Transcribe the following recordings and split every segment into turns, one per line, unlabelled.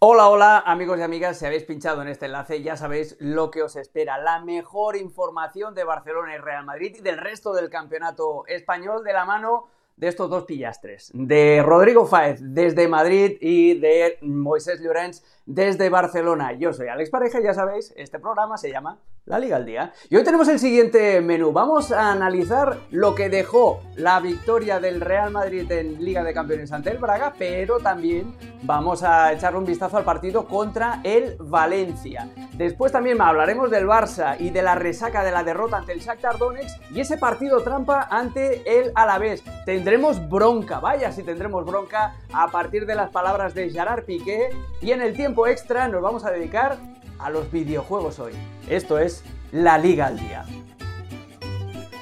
Hola, hola amigos y amigas, si habéis pinchado en este enlace ya sabéis lo que os espera, la mejor información de Barcelona y Real Madrid y del resto del campeonato español de la mano de estos dos pillastres, de Rodrigo Fáez desde Madrid y de Moisés Llorens desde Barcelona. Yo soy Alex Pareja, ya sabéis, este programa se llama La Liga al Día. Y hoy tenemos el siguiente menú. Vamos a analizar lo que dejó la victoria del Real Madrid en Liga de Campeones ante el Braga, pero también vamos a echarle un vistazo al partido contra el Valencia. Después también hablaremos del Barça y de la resaca de la derrota ante el Shakhtar Donetsk y ese partido trampa ante el Alavés. Tendremos bronca, vaya si tendremos bronca a partir de las palabras de Gerard Piqué y en el tiempo extra nos vamos a dedicar a los videojuegos hoy. Esto es La Liga al Día.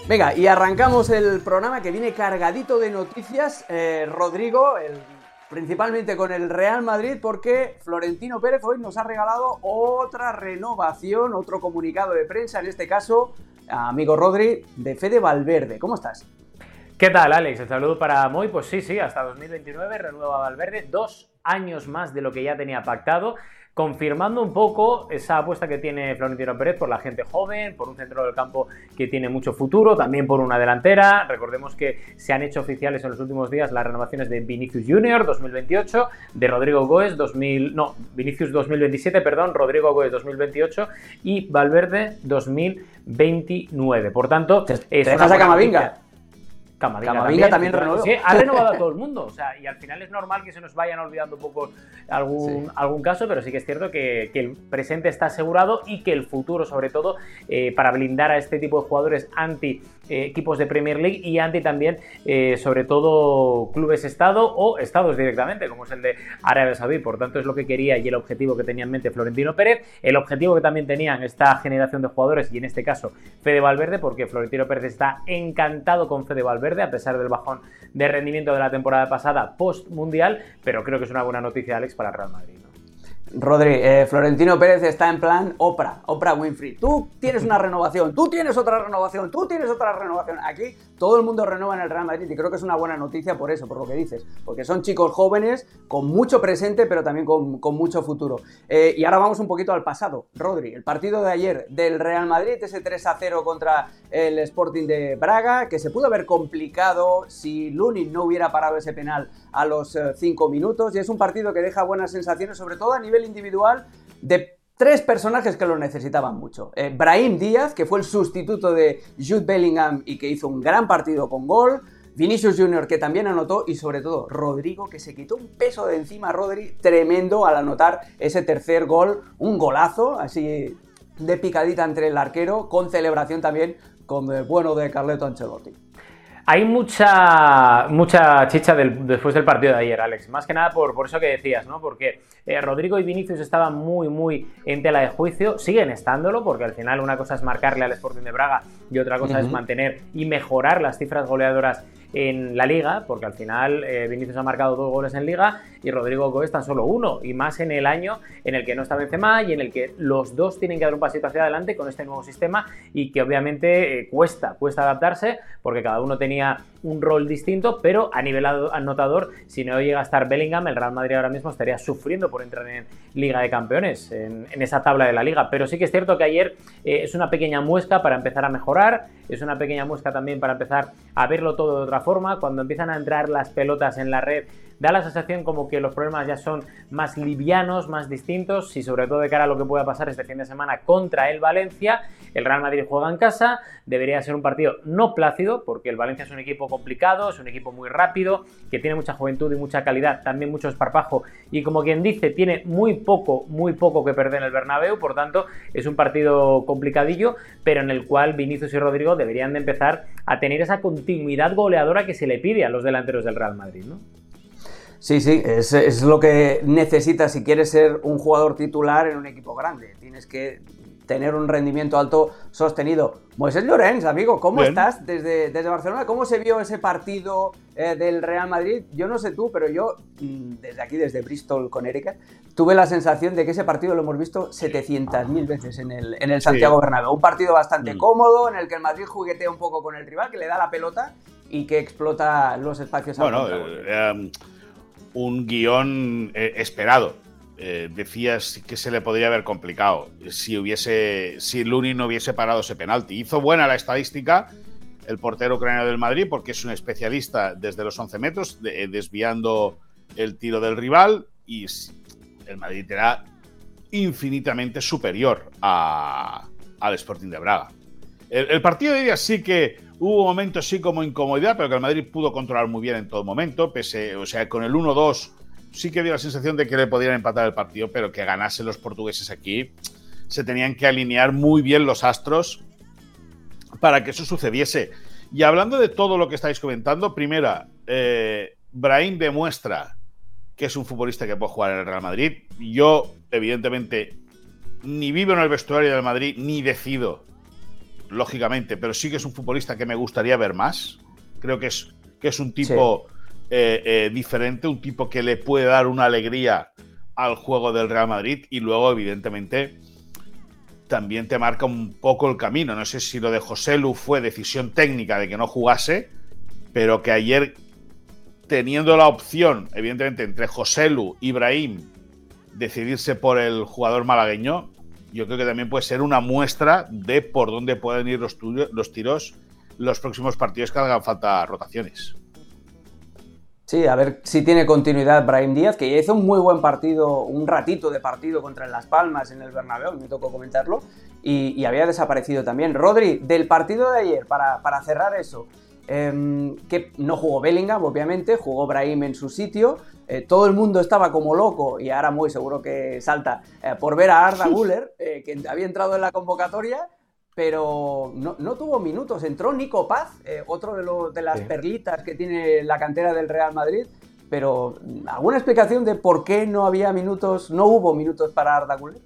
Venga, y arrancamos el programa que viene cargadito de noticias. Eh, Rodrigo, principalmente con el Real Madrid, porque Florentino Pérez hoy nos ha regalado otra renovación, otro comunicado de prensa, en este caso, amigo Rodri, de Fede Valverde. ¿Cómo estás?
¿Qué tal, Alex? El saludo para Moy. Pues sí, sí, hasta 2029 renueva Valverde. Dos años más de lo que ya tenía pactado, confirmando un poco esa apuesta que tiene Florentino Pérez por la gente joven, por un centro del campo que tiene mucho futuro, también por una delantera. Recordemos que se han hecho oficiales en los últimos días las renovaciones de Vinicius Junior 2028, de Rodrigo Goes 2000, no, Vinicius 2027, perdón, Rodrigo Goes 2028 y Valverde 2029. Por tanto,
¿te, dejas a Camavinga?
Camavinga, también, renovó. Sí, ha renovado a todo el mundo. O sea, y al final es normal que se nos vayan olvidando un poco algún, algún caso, pero sí que es cierto que, el presente está asegurado y que el futuro, sobre todo, eh, para blindar a este tipo de jugadores anti eh, equipos de Premier League y anti también, eh, sobre todo, clubes Estado o Estados directamente, como es el de Arabia Saudí. Por tanto, es lo que quería y el objetivo que tenía en mente Florentino Pérez, el objetivo que también tenían esta generación de jugadores y en este caso Fede Valverde, porque Florentino Pérez está encantado con Fede Valverde a pesar del bajón de rendimiento de la temporada pasada post-mundial, pero creo que es una buena noticia, Alex, para Real Madrid.
Rodri, eh, Florentino Pérez está en plan Oprah, Oprah Winfrey. Tú tienes una renovación, tú tienes otra renovación, tú tienes otra renovación. Aquí todo el mundo renueva en el Real Madrid y creo que es una buena noticia por eso, por lo que dices. Porque son chicos jóvenes con mucho presente, pero también con, mucho futuro. Eh, y ahora vamos un poquito al pasado. Rodri, el partido de ayer del Real Madrid, ese 3 a 0 contra el Sporting de Braga, que se pudo haber complicado si Lunin no hubiera parado ese penal a los 5 eh, minutos. Y es un partido que deja buenas sensaciones, sobre todo a nivel individual, de tres personajes que lo necesitaban mucho. Eh, Brahim Díaz, que fue el sustituto de Jude Bellingham y que hizo un gran partido con gol. Vinicius Jr., que también anotó, y sobre todo Rodrigo, que se quitó un peso de encima, Rodri, tremendo al anotar ese tercer gol, un golazo, así de picadita entre el arquero, con celebración también con el bueno de Carleto Ancelotti.
Hay mucha, mucha chicha después del partido de ayer, Alex. Más que nada por, por eso que decías, ¿no? Porque eh, Rodrigo y Vinicius estaban muy, muy en tela de juicio. Siguen estándolo, porque al final una cosa es marcarle al Sporting de Braga y otra cosa es mantener y mejorar las cifras goleadoras en la liga, porque al final eh, Vinicius ha marcado dos goles en liga y Rodrigo Gómez tan solo uno, y más en el año en el que no está Benzema y en el que los dos tienen que dar un pasito hacia adelante con este nuevo sistema y que obviamente eh, cuesta, cuesta adaptarse porque cada uno tenía un rol distinto, pero a nivel anotador, si no llega a estar Bellingham, el Real Madrid ahora mismo estaría sufriendo por entrar en Liga de Campeones, en, esa tabla de la liga. Pero sí que es cierto que ayer eh, es una pequeña muesca para empezar a mejorar, es una pequeña muesca también para empezar a verlo todo de otra forma. Cuando empiezan a entrar las pelotas en la red da la sensación como que los problemas ya son más livianos, más distintos y sobre todo de cara a lo que pueda pasar este fin de semana contra el Valencia. El Real Madrid juega en casa, debería ser un partido no plácido porque el Valencia es un equipo complicado, es un equipo muy rápido, que tiene mucha juventud y mucha calidad, también mucho esparpajo y como quien dice tiene muy poco, muy poco que perder en el Bernabéu, por tanto es un partido complicadillo, pero en el cual Vinicius y Rodrigo deberían de empezar a tener esa continuidad goleadora que se le pide a los delanteros del Real Madrid, ¿no?
Sí, sí, es, lo que necesitas si quieres ser un jugador titular en un equipo grande. Tienes que tener un rendimiento alto sostenido. Moisés Llorens, amigo, ¿cómo estás desde, desde Barcelona? ¿Cómo se vio ese partido eh, del Real Madrid? Yo no sé tú, pero yo, mm, desde aquí, desde Bristol, con Erika, tuve la sensación de que ese partido lo hemos visto 700.000 veces en el, en el Santiago Bernabéu. Un partido bastante mm. cómodo, en el que el Madrid juguetea un poco con el rival, que le da la pelota y que explota los espacios.
Bueno, un guion eh, esperado. eh, decías que se le podría haber complicado si hubiese, si Luni no hubiese parado ese penalti. Hizo buena la estadística el portero ucraniano del Madrid porque es un especialista desde los 11 metros, eh, desviando el tiro del rival y el Madrid era infinitamente superior al Sporting de Braga. El, partido de día sí que hubo momentos sí como incomodidad, pero que el Madrid pudo controlar muy bien en todo momento, pese, o sea, con el 1-2 sí que dio la sensación de que le podían empatar el partido, pero que ganase los portugueses aquí se tenían que alinear muy bien los astros para que eso sucediese. Y hablando de todo lo que estáis comentando, primera, eh, Brahim demuestra que es un futbolista que puede jugar en el Real Madrid. Yo, evidentemente, ni vivo en el vestuario del Madrid, ni decido, lógicamente, pero sí que es un futbolista que me gustaría ver más. Creo que es, que es un tipo eh, eh, diferente, un tipo que le puede dar una alegría al juego del Real Madrid y luego, evidentemente, también te marca un poco el camino. No sé si lo de José Lu fue decisión técnica de que no jugase, pero que ayer, teniendo la opción, evidentemente, entre José Lu y Ibrahim, decidirse por el jugador malagueño, yo creo que también puede ser una muestra de por dónde pueden ir los, los tiros los próximos partidos que hagan falta rotaciones.
Sí, a ver si tiene continuidad Brahim Díaz, que ya hizo un muy buen partido, un ratito de partido contra Las Palmas en el Bernabéu, me tocó comentarlo, y, había desaparecido también. Rodri, del partido de ayer, para, cerrar eso, em, que no jugó Bellingham, obviamente, jugó Brahim en su sitio, eh, todo el mundo estaba como loco, y ahora muy seguro que salta, eh, por ver a Arda Guller, eh, que había entrado en la convocatoria, pero no, tuvo minutos. Entró Nico Paz, eh, otro de, de las perlitas que tiene la cantera del Real Madrid, pero ¿alguna explicación de por qué no había minutos, no hubo minutos para Arda Güler?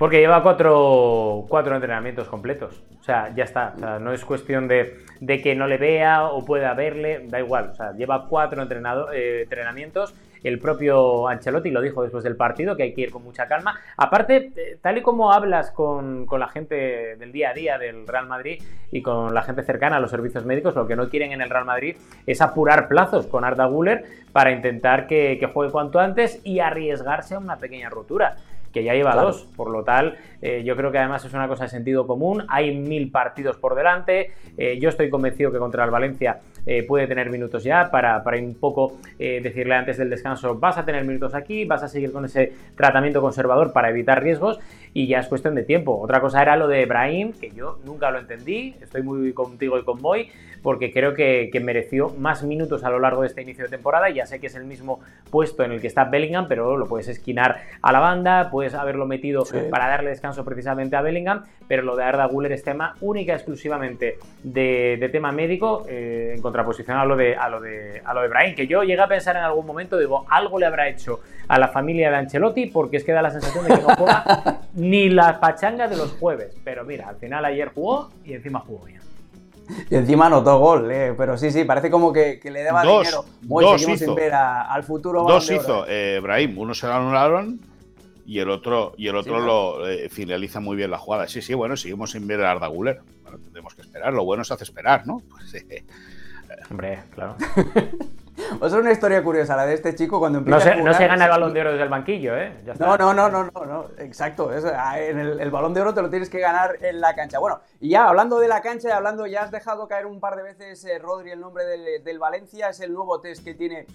Porque lleva cuatro, cuatro, entrenamientos completos. O sea, ya está. no es cuestión de, que no le vea o pueda verle, da igual. O sea, lleva cuatro eh, entrenamientos el propio Ancelotti lo dijo después del partido, que hay que ir con mucha calma. Aparte, eh, tal y como hablas con, la gente del día a día del Real Madrid y con la gente cercana a los servicios médicos, lo que no quieren en el Real Madrid es apurar plazos con Arda Guller para intentar que, que juegue cuanto antes y arriesgarse a una pequeña rotura que ya lleva dos. Por lo tal, eh, yo creo que además es una cosa de sentido común. Hay mil partidos por delante. Eh, yo estoy convencido que contra el Valencia eh, puede tener minutos ya para, para un poco decirle antes del descanso, vas a tener minutos aquí, vas a seguir con ese tratamiento conservador para evitar riesgos y ya es cuestión de tiempo. Otra cosa era lo de Brahim, que yo nunca lo entendí. Estoy muy contigo y con Boy porque creo que, que mereció más minutos a lo largo de este inicio de temporada. Ya sé que es el mismo puesto en el que está Bellingham, pero lo puedes esquinar a la banda, puedes haberlo metido para darle descanso precisamente a Bellingham, pero lo de Arda Guller es tema única exclusivamente de, tema médico, eh, en contraposición a lo, de, a, lo de, a lo de Brahim, que yo llegué a pensar en algún momento, digo, algo le habrá hecho a la familia de Ancelotti, porque es que da la sensación de que no juega ni la pachanga de los jueves, pero mira, al final ayer jugó y encima jugó bien.
Y encima anotó gol, eh, pero sí, sí, parece como que, le daba dinero. Muy, dos seguimos hizo. sin ver al futuro.
Dos hizo, eh, Brahim, uno se lo anularon y el otro, y el otro lo eh, finaliza muy bien la jugada. Sí, sí, bueno, seguimos sin ver a Arda Guller. Bueno, tendremos que esperar. Lo bueno se hace esperar, ¿no? Pues,
eh, Hombre, claro.
Es una historia curiosa la de este chico cuando empieza
no se, a jugar, No se gana el balón de oro desde el banquillo, ¿eh?
No, no, no, no, no, no, exacto. Ah, en el, balón de oro te lo tienes que ganar en la cancha. Bueno, y ya hablando de la cancha y hablando, ya has dejado caer un par de veces, eh, Rodri, el nombre del, del Valencia. Es el nuevo test que tiene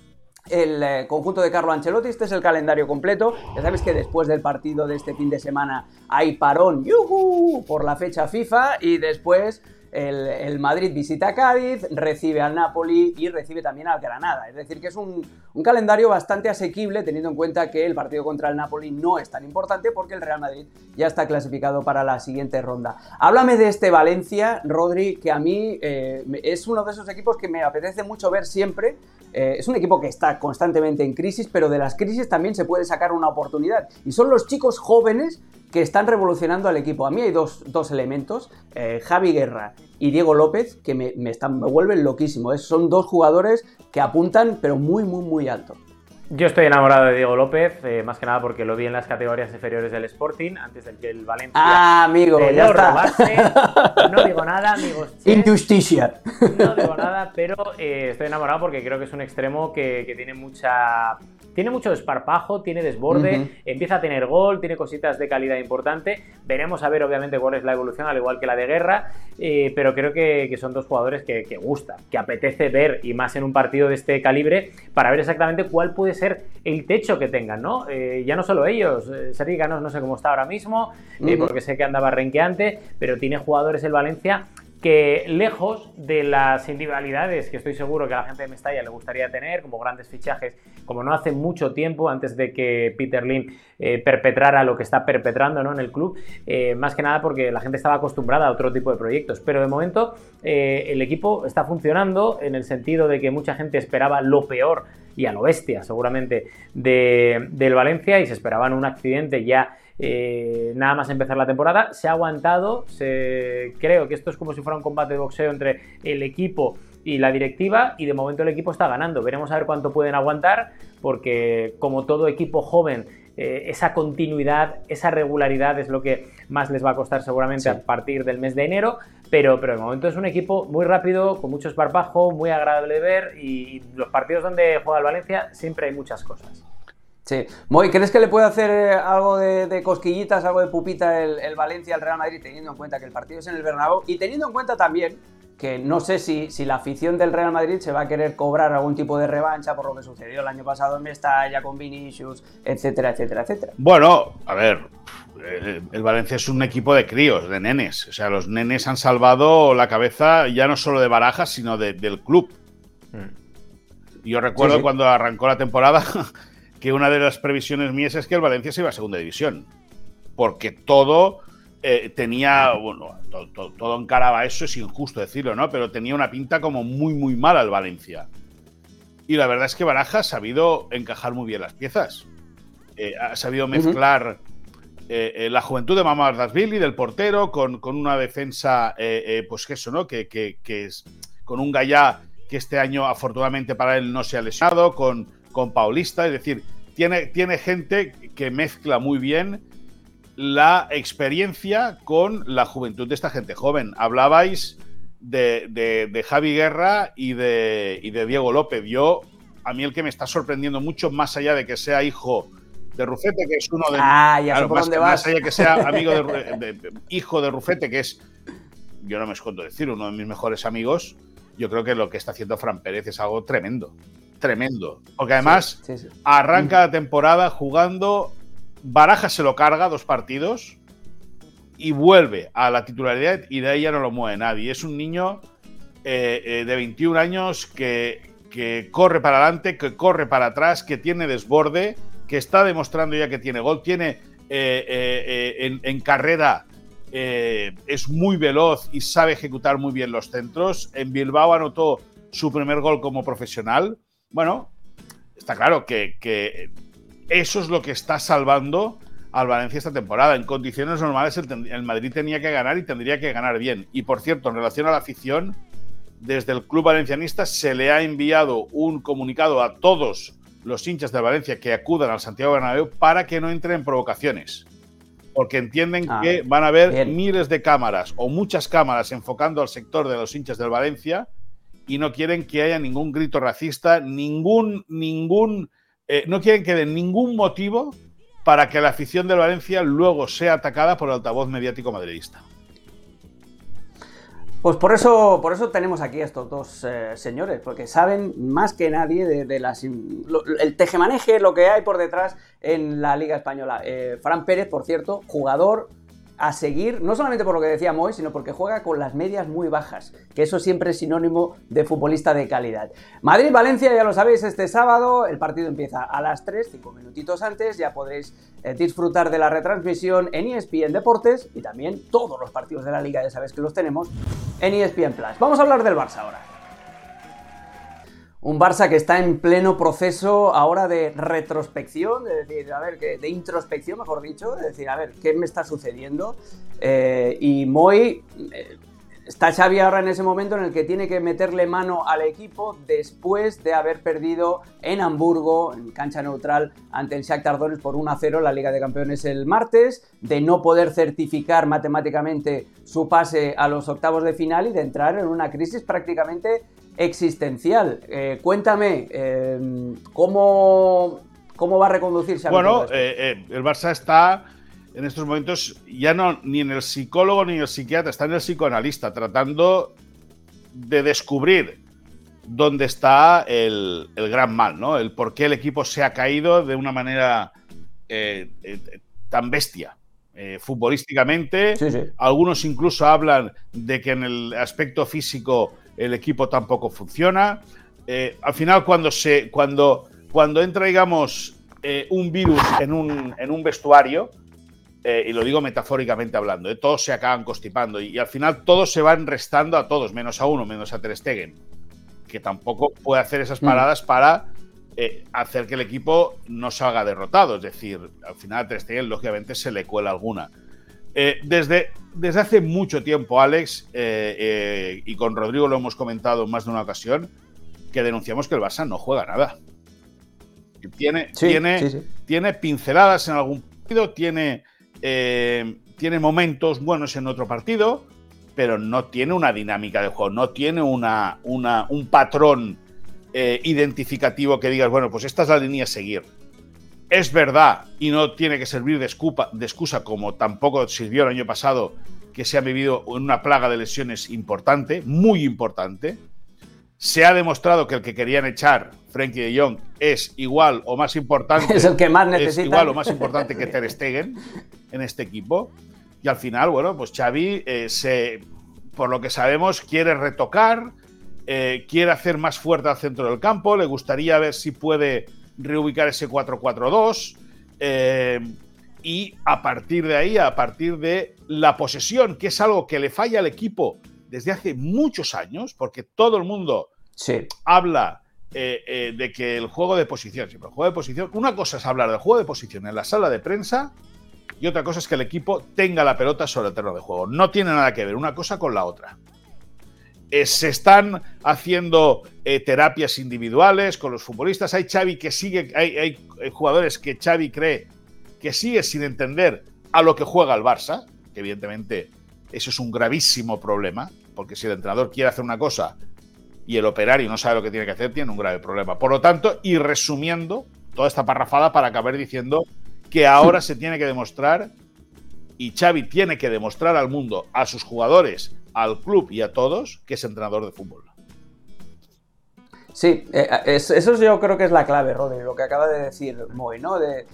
el eh, conjunto de Carlo Ancelotti. Este es el calendario completo. Ya sabéis que después del partido de este fin de semana hay parón ¡yuhu! por la fecha FIFA y después el, Madrid visita Cádiz, recibe al Napoli y recibe también al Granada. Es decir, que es un, calendario bastante asequible teniendo en cuenta que el partido contra el Napoli no es tan importante porque el Real Madrid ya está clasificado para la siguiente ronda. Háblame de este Valencia, Rodri, que a mí eh, es uno de esos equipos que me apetece mucho ver siempre. Eh, es un equipo que está constantemente en crisis, pero de las crisis también se puede sacar una oportunidad. Y son los chicos jóvenes que están revolucionando al equipo. A mí hay dos, elementos, eh, Javi Guerra y Diego López, que me, están, me vuelven loquísimo. son dos jugadores que apuntan, pero muy, muy, muy alto.
Yo estoy enamorado de Diego López, eh, más que nada porque lo vi en las categorías inferiores del Sporting, antes de que el Valencia
ah, amigo, ya está.
No digo nada, amigos.
Injusticia.
No digo nada, pero eh, estoy enamorado porque creo que es un extremo que, tiene mucha tiene mucho desparpajo, tiene desborde, empieza a tener gol, tiene cositas de calidad importante. Veremos a ver, obviamente, cuál es la evolución, al igual que la de Guerra, eh, pero creo que, son dos jugadores que, que gustan, que apetece ver, y más en un partido de este calibre, para ver exactamente cuál puede ser el techo que tengan, ¿no? Eh, ya no solo ellos, eh, Sergi Ganos no sé cómo está ahora mismo, porque sé que andaba renqueante, pero tiene jugadores el Valencia que lejos de las individualidades que estoy seguro que a la gente de Mestalla le gustaría tener, como grandes fichajes, como no hace mucho tiempo antes de que Peter Lim eh, perpetrara lo que está perpetrando ¿no? en el club, eh, más que nada porque la gente estaba acostumbrada a otro tipo de proyectos. Pero de momento eh, el equipo está funcionando en el sentido de que mucha gente esperaba lo peor y a lo bestia seguramente del Valencia y se esperaban un accidente ya eh, nada más empezar la temporada. Se ha aguantado, creo que esto es como si fuera un combate de boxeo entre el equipo y la directiva y de momento el equipo está ganando. Veremos a ver cuánto pueden aguantar porque como todo equipo joven eh, esa continuidad, esa regularidad es lo que más les va a costar seguramente a partir del mes de enero, pero, pero de momento es un equipo muy rápido, con mucho esparpajo, muy agradable de ver y los partidos donde juega el Valencia siempre hay muchas cosas.
Sí. Moy, ¿crees que le puede hacer eh, algo de, cosquillitas, algo de pupita el, Valencia al Real Madrid, teniendo en cuenta que el partido es en el Bernabéu y teniendo en cuenta también que no sé si, si, la afición del Real Madrid se va a querer cobrar algún tipo de revancha por lo que sucedió el año pasado en Mestalla con Vinicius, etcétera, etcétera, etcétera.
Bueno, a ver, el Valencia es un equipo de críos, de nenes. O sea, los nenes han salvado la cabeza ya no solo de Barajas, sino del club. Mm. Yo recuerdo cuando arrancó la temporada que una de las previsiones mías es que el Valencia se iba a segunda división. Porque todo eh, tenía, bueno, todo, encaraba eso, es injusto decirlo, ¿no? Pero tenía una pinta como muy, muy mala el Valencia. Y la verdad es que Baraja ha sabido encajar muy bien las piezas. Eh, ha sabido mezclar eh, la juventud de Dasvili, del portero, con, con una defensa, pues que eso, ¿no? Que, que, que, es con un Gallá que este año afortunadamente para él no se ha lesionado, con, con Paulista, es decir, tiene, tiene gente que mezcla muy bien la experiencia con la juventud de esta gente joven. Hablabais de, Javi Guerra y de, de, Diego López. Yo, a mí el que me está sorprendiendo mucho, más allá de que sea hijo de Rufete, que es uno de...
Ah, ya más,
más allá de que sea amigo de, hijo de Rufete, que es, yo no me escondo decir, uno de mis mejores amigos, yo creo que lo que está haciendo Fran Pérez es algo tremendo tremendo. Porque además arranca la temporada jugando, Baraja se lo carga dos partidos y vuelve a la titularidad y de ahí ya no lo mueve nadie. Es un niño eh, eh, de 21 años que, que corre para adelante, que corre para atrás, que tiene desborde, que está demostrando ya que tiene gol, tiene eh, en, en, carrera es muy veloz y sabe ejecutar muy bien los centros. En Bilbao anotó su primer gol como profesional bueno, está claro que, eso es lo que está salvando al Valencia esta temporada. En condiciones normales el, Madrid tenía que ganar y tendría que ganar bien. Y por cierto, en relación a la afición, desde el club valencianista se le ha enviado un comunicado a todos los hinchas de Valencia que acudan al Santiago Bernabéu para que no entren en provocaciones. Porque entienden ah, que van a haber miles de cámaras o muchas cámaras enfocando al sector de los hinchas del Valencia y no quieren que haya ningún grito racista, ningún, ningún, eh, no quieren que den ningún motivo para que la afición del Valencia luego sea atacada por el altavoz mediático madridista.
Pues por eso, por eso tenemos aquí a estos dos eh, señores, porque saben más que nadie de, las, el tejemaneje, lo que hay por detrás en la Liga Española. Eh, Fran Pérez, por cierto, jugador a seguir, no solamente por lo que decía Moy, sino porque juega con las medias muy bajas, que eso siempre es sinónimo de futbolista de calidad. Madrid-Valencia, ya lo sabéis, este sábado, el partido empieza a las 3, 5 minutitos antes, ya podréis eh, disfrutar de la retransmisión en ESPN Deportes y también todos los partidos de la liga, ya sabéis que los tenemos en ESPN Plus. Vamos a hablar del Barça ahora. Un Barça que está en pleno proceso ahora de retrospección, de decir, a ver, de introspección, mejor dicho, de decir, a ver, ¿qué me está sucediendo? Eh, y Moy, eh, está Xavi ahora en ese momento en el que tiene que meterle mano al equipo después de haber perdido en Hamburgo, en cancha neutral, ante el Shakhtar Donetsk por 1-0 la Liga de Campeones el martes, de no poder certificar matemáticamente su pase a los octavos de final y de entrar en una crisis prácticamente existencial. Eh, cuéntame, eh, ¿cómo, ¿Cómo va a reconducirse?
Bueno, eh, el Barça está en estos momentos ya no ni en el psicólogo ni en el psiquiatra, está en el psicoanalista, tratando de descubrir dónde está el, gran mal, ¿no? El por qué el equipo se ha caído de una manera tan bestia. Eh, futbolísticamente, algunos incluso hablan de que en el aspecto físico el equipo tampoco funciona. al final, cuando, se, cuando, cuando entra, digamos, un virus en un, en un vestuario, y lo digo metafóricamente hablando, todos se acaban constipando y, al final todos se van restando a todos, menos a uno, menos a Ter Stegen que tampoco puede hacer esas mm. paradas para eh, hacer que el equipo no salga derrotado. Es decir, al final a Ter lógicamente, se le cuela alguna. Eh, desde, desde hace mucho tiempo, Alex, eh, y con Rodrigo lo hemos comentado en más de una ocasión, que denunciamos que el Barça no juega nada. Tiene, tiene, tiene pinceladas en algún partido, tiene, tiene momentos buenos en otro partido, pero no tiene una dinámica de juego, no tiene una, un patrón eh, identificativo que digas, bueno, pues esta es la línea a seguir. Es verdad, y no tiene que servir de, de excusa como tampoco sirvió el año pasado, que se ha vivido una plaga de lesiones importante, muy importante. Se ha demostrado que el que querían echar, Frankie de Jong, es igual o más importante.
Es el que más necesita.
Es igual o más importante que Ter Stegen en este equipo. Y al final, bueno, pues Xavi eh, se, por lo que sabemos, quiere retocar, eh, quiere hacer más fuerte al centro del campo, le gustaría ver si puede reubicar ese 4-4-2. Eh, y a partir de ahí, a partir de la posesión, que es algo que le falla al equipo desde hace muchos años, porque todo el mundo habla de que el juego de posición, el juego de posición, una cosa es hablar del juego de posición en la sala de prensa y otra cosa es que el equipo tenga la pelota sobre el terreno de juego. No tiene nada que ver una cosa con la otra. Eh, se están haciendo eh, terapias individuales con los futbolistas. Hay Xavi que sigue, hay, hay, eh, jugadores que Xavi cree que sigue sin entender a lo que juega el Barça, que evidentemente eso es un gravísimo problema, porque si el entrenador quiere hacer una cosa y el operario no sabe lo que tiene que hacer, tiene un grave problema. Por lo tanto, y resumiendo toda esta parrafada para acabar diciendo que ahora se tiene que demostrar y Xavi tiene que demostrar al mundo, a sus jugadores, al club y a todos que es entrenador de fútbol.
Sí, eh, eso yo creo que es la clave, Rodri, lo que acaba de decir Moy, ¿no? Eh,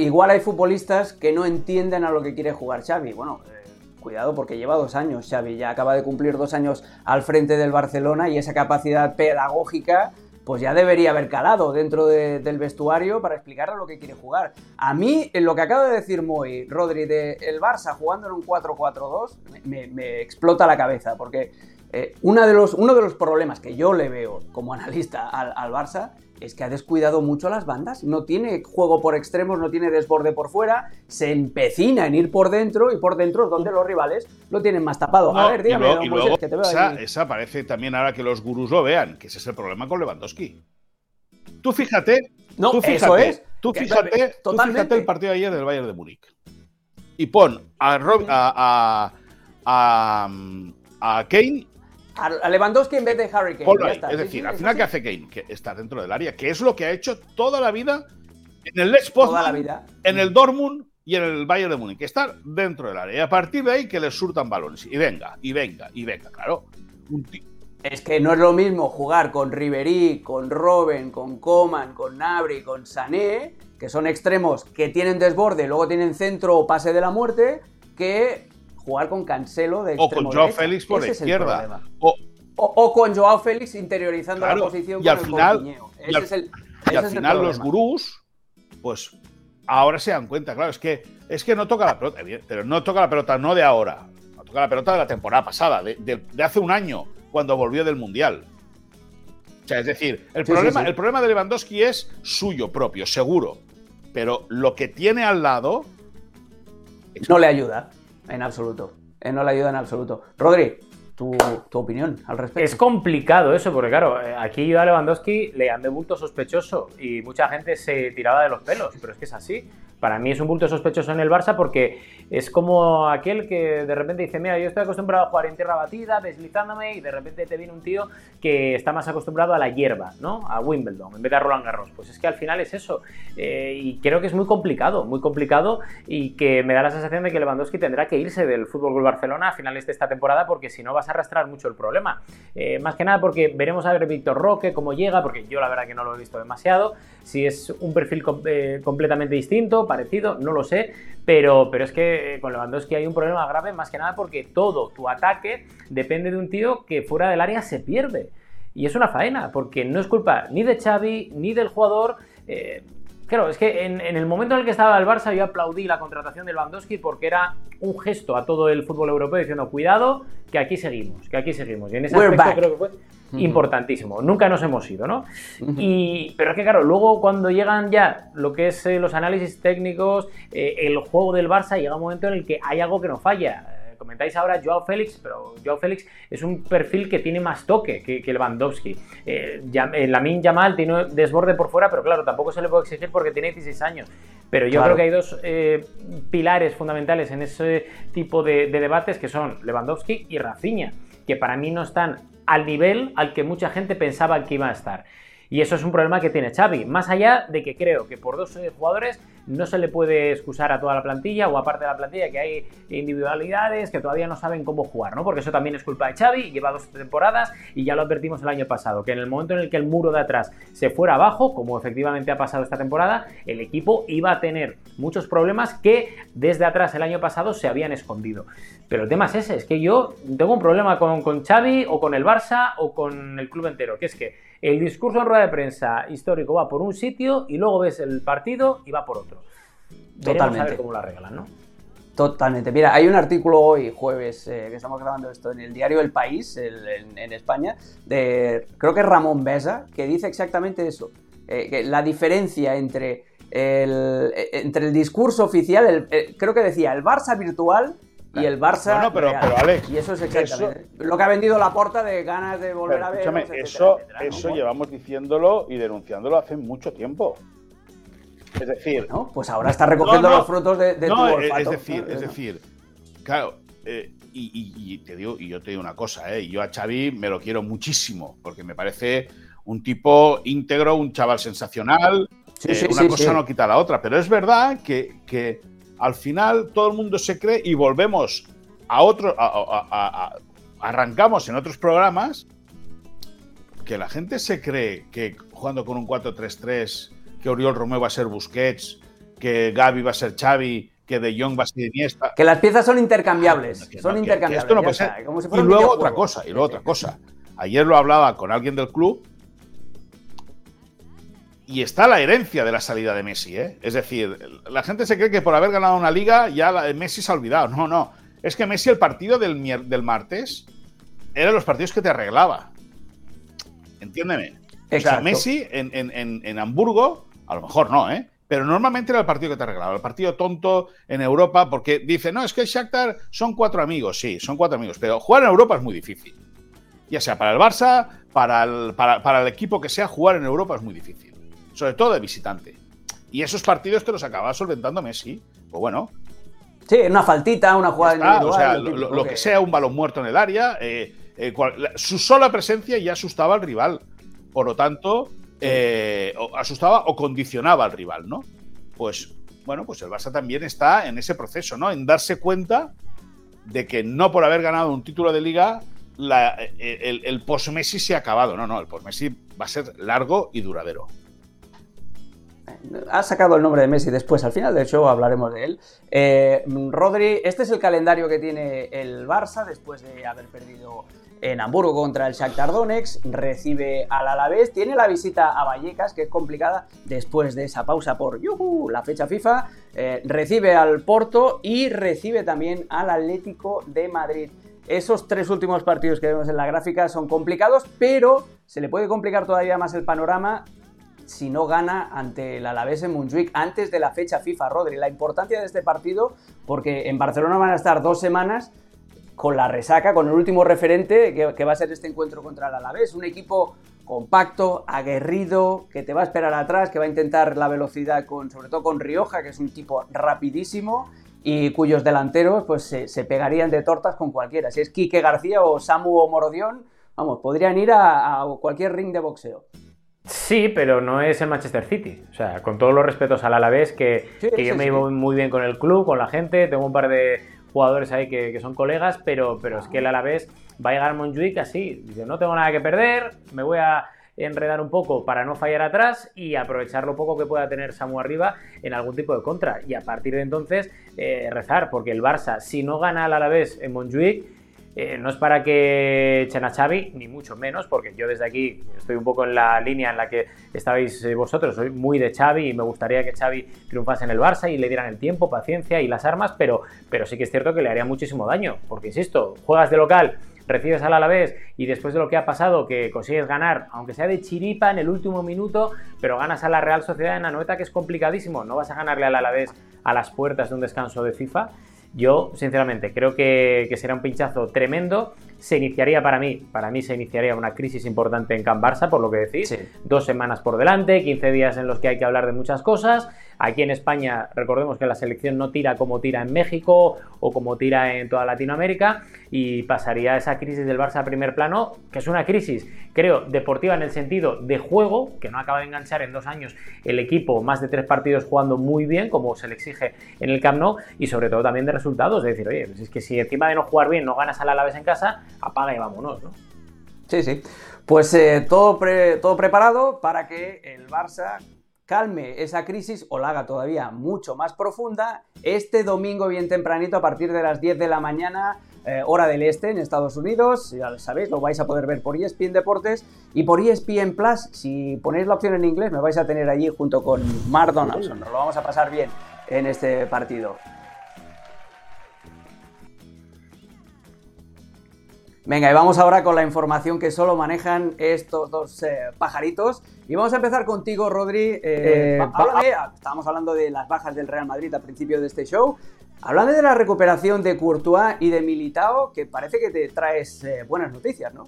igual hay futbolistas que no entienden a lo que quiere jugar Xavi. Bueno, eh, cuidado porque lleva dos años Xavi, ya acaba de cumplir dos años al frente del Barcelona y esa capacidad pedagógica pues ya debería haber calado dentro del vestuario para explicarle lo que quiere jugar. A mí, en lo que acaba de decir Moy, Rodri, de el Barça jugando en un 4-4-2, me, explota la cabeza, porque eh, de los, uno de los problemas que yo le veo como analista al, al Barça es que ha descuidado mucho las bandas, no tiene juego por extremos, no tiene desborde por fuera, se empecina en ir por dentro y por dentro es donde los rivales lo tienen más tapado. a ver, dígame,
y luego, que te veo esa, esa, parece también ahora que los gurús lo vean, que ese es el problema con Lewandowski. Tú fíjate,
no,
tú
fíjate, eso es.
Tú fíjate, tú fíjate el partido de ayer del Bayern de Múnich. Y pon a, a, a, a Kane
a Lewandowski en vez de Harry Kane.
es decir, al final, ¿qué hace Kane? Que está dentro del área, que es lo que ha hecho toda la vida en el Leeds
toda la vida.
en el Dortmund y en el Bayern de Múnich, que está dentro del área. Y a partir de ahí que les surtan balones. Y venga, y venga, y venga, claro.
es que no es lo mismo jugar con Ribery, con Robben, con Coman, con Nabri, con Sané, que son extremos que tienen desborde, luego tienen centro o pase de la muerte, que jugar con Cancelo de
O con Joao Félix por la izquierda. O,
con Joao Félix interiorizando la posición
y al final, y al, final los gurús, pues ahora se dan cuenta, claro, es que, es que no toca la pelota, pero no toca la pelota no de ahora, no toca la pelota de la temporada pasada, de, hace un año, cuando volvió del Mundial. O sea, es decir, el, problema, el problema de Lewandowski es suyo propio, seguro. Pero lo que tiene al lado.
No le ayuda. En absoluto. Eh, no le ayuda en absoluto. Rodri, tu, opinión al respecto.
Es complicado eso, porque claro, eh, aquí a Lewandowski le han bulto sospechoso y mucha gente se tiraba de los pelos, pero es que es así. Para mí es un bulto sospechoso en el Barça porque es como aquel que de repente dice, mira, yo estoy acostumbrado a jugar en tierra batida, deslizándome, y de repente te viene un tío que está más acostumbrado a la hierba, ¿no? A Wimbledon, en vez de a Roland Garros. Pues es que al final es eso. Eh, y creo que es muy complicado, muy complicado, y que me da la sensación de que Lewandowski tendrá que irse del Fútbol Barcelona a finales de esta temporada, porque si no vas a arrastrar mucho el problema. Eh, más que nada porque veremos a ver Víctor Roque cómo llega, porque yo la verdad que no lo he visto demasiado. Si es un perfil eh, completamente distinto, parecido, no lo sé, pero, pero es que eh, con Lewandowski hay un problema grave más que nada porque todo tu ataque depende de un tío que fuera del área se pierde. Y es una faena, porque no es culpa ni de Xavi ni del jugador. Eh, claro, es que en, el momento en el que estaba el Barça yo aplaudí la contratación de Lewandowski porque era un gesto a todo el fútbol europeo diciendo cuidado, que aquí seguimos, que aquí seguimos. Y en ese aspecto creo que fue importantísimo. Nunca nos hemos ido, ¿no? y, pero es que, claro, luego cuando llegan ya lo que es eh, los análisis técnicos, eh, el juego del Barça, llega un momento en el que hay algo que no falla. Eh, comentáis ahora Joao Félix, pero Joao Félix es un perfil que tiene más toque que, que Lewandowski. Eh, Lamin Yamal tiene desborde por fuera, pero claro, tampoco se le puede exigir porque tiene 16 años. Pero yo creo que hay dos pilares fundamentales en ese tipo de, de debates que son Lewandowski y Rafinha, que para mí no están al nivel al que mucha gente pensaba que iba a estar. Y eso es un problema que tiene Xavi, más allá de que creo que por dos jugadores no se le puede excusar a toda la plantilla o aparte de la plantilla que hay individualidades que todavía no saben cómo jugar, ¿no? Porque eso también es culpa de Xavi, lleva dos temporadas y ya lo advertimos el año pasado, que en el momento en el que el muro de atrás se fuera abajo, como efectivamente ha pasado esta temporada, el equipo iba a tener muchos problemas que desde atrás el año pasado se habían escondido. Pero el tema es ese, es que yo tengo un problema con, con Xavi o con el Barça o con el club entero, que es que el discurso en rueda de prensa histórico va por un sitio y luego ves el partido y va por otro. Totalmente. a ver cómo la arreglan, ¿no?
Totalmente. Mira, hay un artículo hoy, jueves, eh, que estamos grabando esto en el diario El País, en, España, de creo que es Ramón Besa, que dice exactamente eso. Eh, que la diferencia entre el, eh, entre el discurso oficial, creo que decía el Barça virtual y el Barça.
No, pero, pero Alex.
Y eso es exactamente lo que ha vendido la porta de ganas de volver a ver.
Escúchame, eso, eso llevamos diciéndolo y denunciándolo hace mucho tiempo. Es decir.
No, pues ahora está recogiendo los frutos de, tu
olfato. Es decir, es decir, claro. Eh, y, te digo, y yo te digo una cosa, eh, yo a Xavi me lo quiero muchísimo, porque me parece un tipo íntegro, un chaval sensacional. Eh, una cosa no quita la otra, pero es verdad que, que al final todo el mundo se cree y volvemos a otro, arrancamos en otros programas que la gente se cree que jugando con un 4-3-3, que Oriol Romeo va a ser Busquets, que Gaby va a ser Xavi, que De Jong va a ser Iniesta.
Que las piezas son intercambiables. son intercambiables. esto no puede ser.
y luego otra cosa, y luego otra cosa. Ayer lo hablaba con alguien del club y está la herencia de la salida de Messi, ¿eh? Es decir, la gente se cree que por haber ganado una liga ya la, Messi se ha olvidado. No, no. Es que Messi, el partido del, del martes, eran los partidos que te arreglaba. Entiéndeme. O sea, Messi en, en, Hamburgo, a lo mejor no, ¿eh? Pero normalmente era el partido que te arreglaba, el partido tonto en Europa, porque dice, no, es que el Shakhtar son cuatro amigos, sí, son cuatro amigos, pero jugar en Europa es muy difícil. Ya sea para el Barça, para el, para, para el equipo que sea, jugar en Europa es muy difícil sobre todo de visitante. Y esos partidos te los acaba solventando Messi. Pues bueno.
Sí, una faltita, una jugada individual.
O sea, lo, que... sea, un balón muerto en el área. Eh, eh, su sola presencia ya asustaba al rival. Por lo tanto, eh, asustaba o condicionaba al rival, ¿no? Pues bueno, pues el Barça también está en ese proceso, ¿no? En darse cuenta de que no por haber ganado un título de liga, el, el post-Messi se ha acabado. No, no, el post-Messi va a ser largo y duradero
ha sacado el nombre de Messi después, al final del show hablaremos de él. Eh, Rodri, este es el calendario que tiene el Barça después de haber perdido en Hamburgo contra el Shakhtar Donetsk, recibe al Alavés, tiene la visita a Vallecas, que es complicada después de esa pausa por la fecha FIFA, eh, recibe al Porto y recibe también al Atlético de Madrid. Esos tres últimos partidos que vemos en la gráfica son complicados, pero se le puede complicar todavía más el panorama si no gana ante el Alavés en Montjuic antes de la fecha FIFA, Rodri. La importancia de este partido, porque en Barcelona van a estar dos semanas con la resaca, con el último referente que, va a ser este encuentro contra el Alavés. Un equipo compacto, aguerrido, que te va a esperar atrás, que va a intentar la velocidad con, sobre todo con Rioja, que es un tipo rapidísimo y cuyos delanteros pues se, pegarían de tortas con cualquiera. Si es Quique García o Samu o Morodión, vamos, podrían ir a, cualquier ring de boxeo.
Sí, pero no es el Manchester City. O sea, con todos los respetos al Alavés, que, que yo me llevo muy bien con el club, con la gente, tengo un par de jugadores ahí que, son colegas, pero, pero es que el Alavés va a llegar a Montjuic así, dice, no tengo nada que perder, me voy a enredar un poco para no fallar atrás y aprovechar lo poco que pueda tener Samu arriba en algún tipo de contra. Y a partir de entonces eh, rezar, porque el Barça, si no gana al Alavés en Montjuic, eh, no es para que echen a Xavi, ni mucho menos, porque yo desde aquí estoy un poco en la línea en la que estabais eh, vosotros, soy muy de Xavi y me gustaría que Xavi triunfase en el Barça y le dieran el tiempo, paciencia y las armas, pero, pero sí que es cierto que le haría muchísimo daño, porque insisto, juegas de local, recibes al Alavés y después de lo que ha pasado, que consigues ganar, aunque sea de chiripa en el último minuto, pero ganas a la Real Sociedad en Anoeta, que es complicadísimo, no vas a ganarle al Alavés a las puertas de un descanso de FIFA. Yo, sinceramente, creo que, que, será un pinchazo tremendo. Se iniciaría para mí, para mí se iniciaría una crisis importante en Can Barça, por lo que decís. Dos semanas por delante, 15 días en los que hay que hablar de muchas cosas. Aquí en España, recordemos que la selección no tira como tira en México o como tira en toda Latinoamérica y pasaría esa crisis del Barça a primer plano, que es una crisis, creo, deportiva en el sentido de juego, que no acaba de enganchar en dos años el equipo, más de tres partidos jugando muy bien, como se le exige en el Camp Nou, y sobre todo también de resultados, es decir, oye, pues es que si encima de no jugar bien no ganas al Alavés en casa, apaga y vámonos, ¿no?
Sí, sí. Pues eh, todo, todo preparado para que el Barça calme esa crisis o la haga todavía mucho más profunda este domingo bien tempranito a partir de las 10 de la mañana eh, hora del este en Estados Unidos, ya lo sabéis, lo vais a poder ver por ESPN Deportes y por ESPN Plus, si ponéis la opción en inglés me vais a tener allí junto con Mark Donaldson, nos lo vamos a pasar bien en este partido. Venga, y vamos ahora con la información que solo manejan estos dos eh, pajaritos. Y vamos a empezar contigo, Rodri. Eh, eh, ah, estábamos hablando de las bajas del Real Madrid al principio de este show. Hablando de la recuperación de Courtois y de Militao, que parece que te traes buenas noticias, ¿no?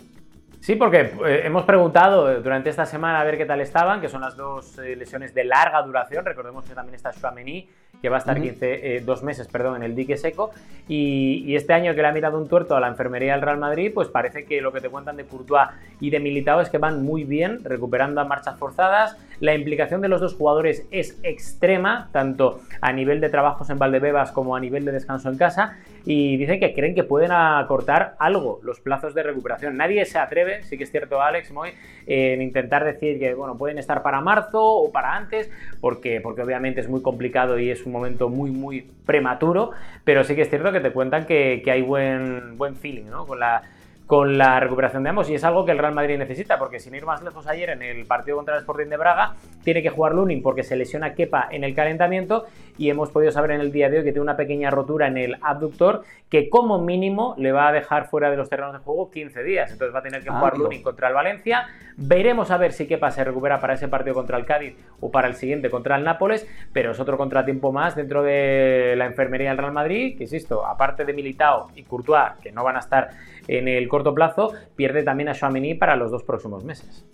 Sí, porque hemos preguntado durante esta semana a ver qué tal estaban, que son las dos lesiones de larga duración. Recordemos que también está Chouameni que va a estar 15, eh, dos meses perdón, en el dique seco. Y, este año que le ha mirado un tuerto a la enfermería del Real Madrid, pues parece que lo que te cuentan de Courtois y de Militao es que van muy bien, recuperando a marchas forzadas. La implicación de los dos jugadores es extrema, tanto a nivel de trabajos en Valdebebas como a nivel de descanso en casa. Y dicen que creen que pueden acortar algo los plazos de recuperación. Nadie se atreve, sí que es cierto, Alex Moy, en intentar decir que bueno, pueden estar para marzo o para antes, porque, porque obviamente es muy complicado y es un momento muy, muy prematuro, pero sí que es cierto que te cuentan que, hay buen, buen feeling ¿no? con la con la recuperación de ambos y es algo que el Real Madrid necesita porque sin ir más lejos ayer en el partido contra el Sporting de Braga tiene que jugar Lunin porque se lesiona Kepa en el calentamiento y hemos podido saber en el día de hoy que tiene una pequeña rotura en el abductor que como mínimo le va a dejar fuera de los terrenos de juego 15 días entonces va a tener que jugar Lunin contra el Valencia veremos a ver si Kepa se recupera para ese partido contra el Cádiz o para el siguiente contra el Nápoles pero es otro contratiempo más dentro de la enfermería del Real Madrid que insisto aparte de Militao y Courtois que no van a estar en el corto plazo, pierde también a Chouameni para los dos próximos meses.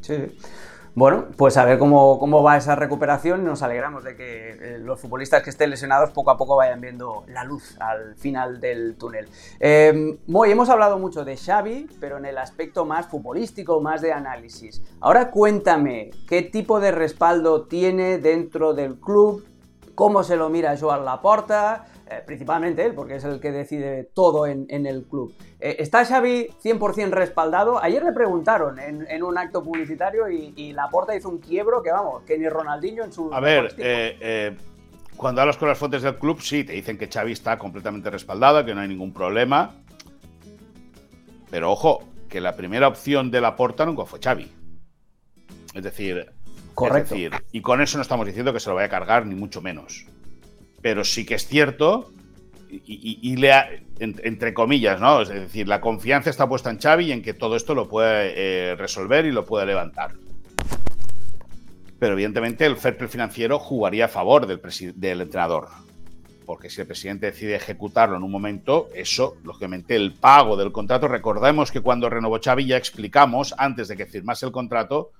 Sí. Bueno, pues a ver cómo, cómo, va esa recuperación. Nos alegramos de que eh, los futbolistas que estén lesionados poco a poco vayan viendo la luz al final del túnel. Eh, hemos hablado mucho de Xavi, pero en el aspecto más futbolístico, más de análisis. Ahora cuéntame, ¿qué tipo de respaldo tiene dentro del club? ¿Cómo se lo mira Joan Laporta? Eh, principalmente él, porque es el que decide todo en, el club. Eh, ¿Está Xavi 100% respaldado? Ayer le preguntaron en, un acto publicitario y, la Laporta hizo un quiebro que, vamos, que ni Ronaldinho en su...
A ver, eh, cuando hablas con las fuentes del club, sí, te dicen que Xavi está completamente respaldado, que no hay ningún problema. Pero ojo, que la primera opción de la Porta nunca fue Xavi. Es decir,
Correcto.
y con eso no estamos diciendo que se lo vaya a cargar, ni mucho menos pero sí que es cierto, y, le entre comillas, ¿no? Es decir, la confianza está puesta en Xavi y en que todo esto lo puede eh, resolver y lo puede levantar. Pero evidentemente el fair financiero jugaría a favor del, del entrenador. porque si el presidente decide ejecutarlo en un momento, eso, lógicamente, el pago del contrato, recordemos que cuando renovó Xavi ya explicamos, antes de que firmase el contrato,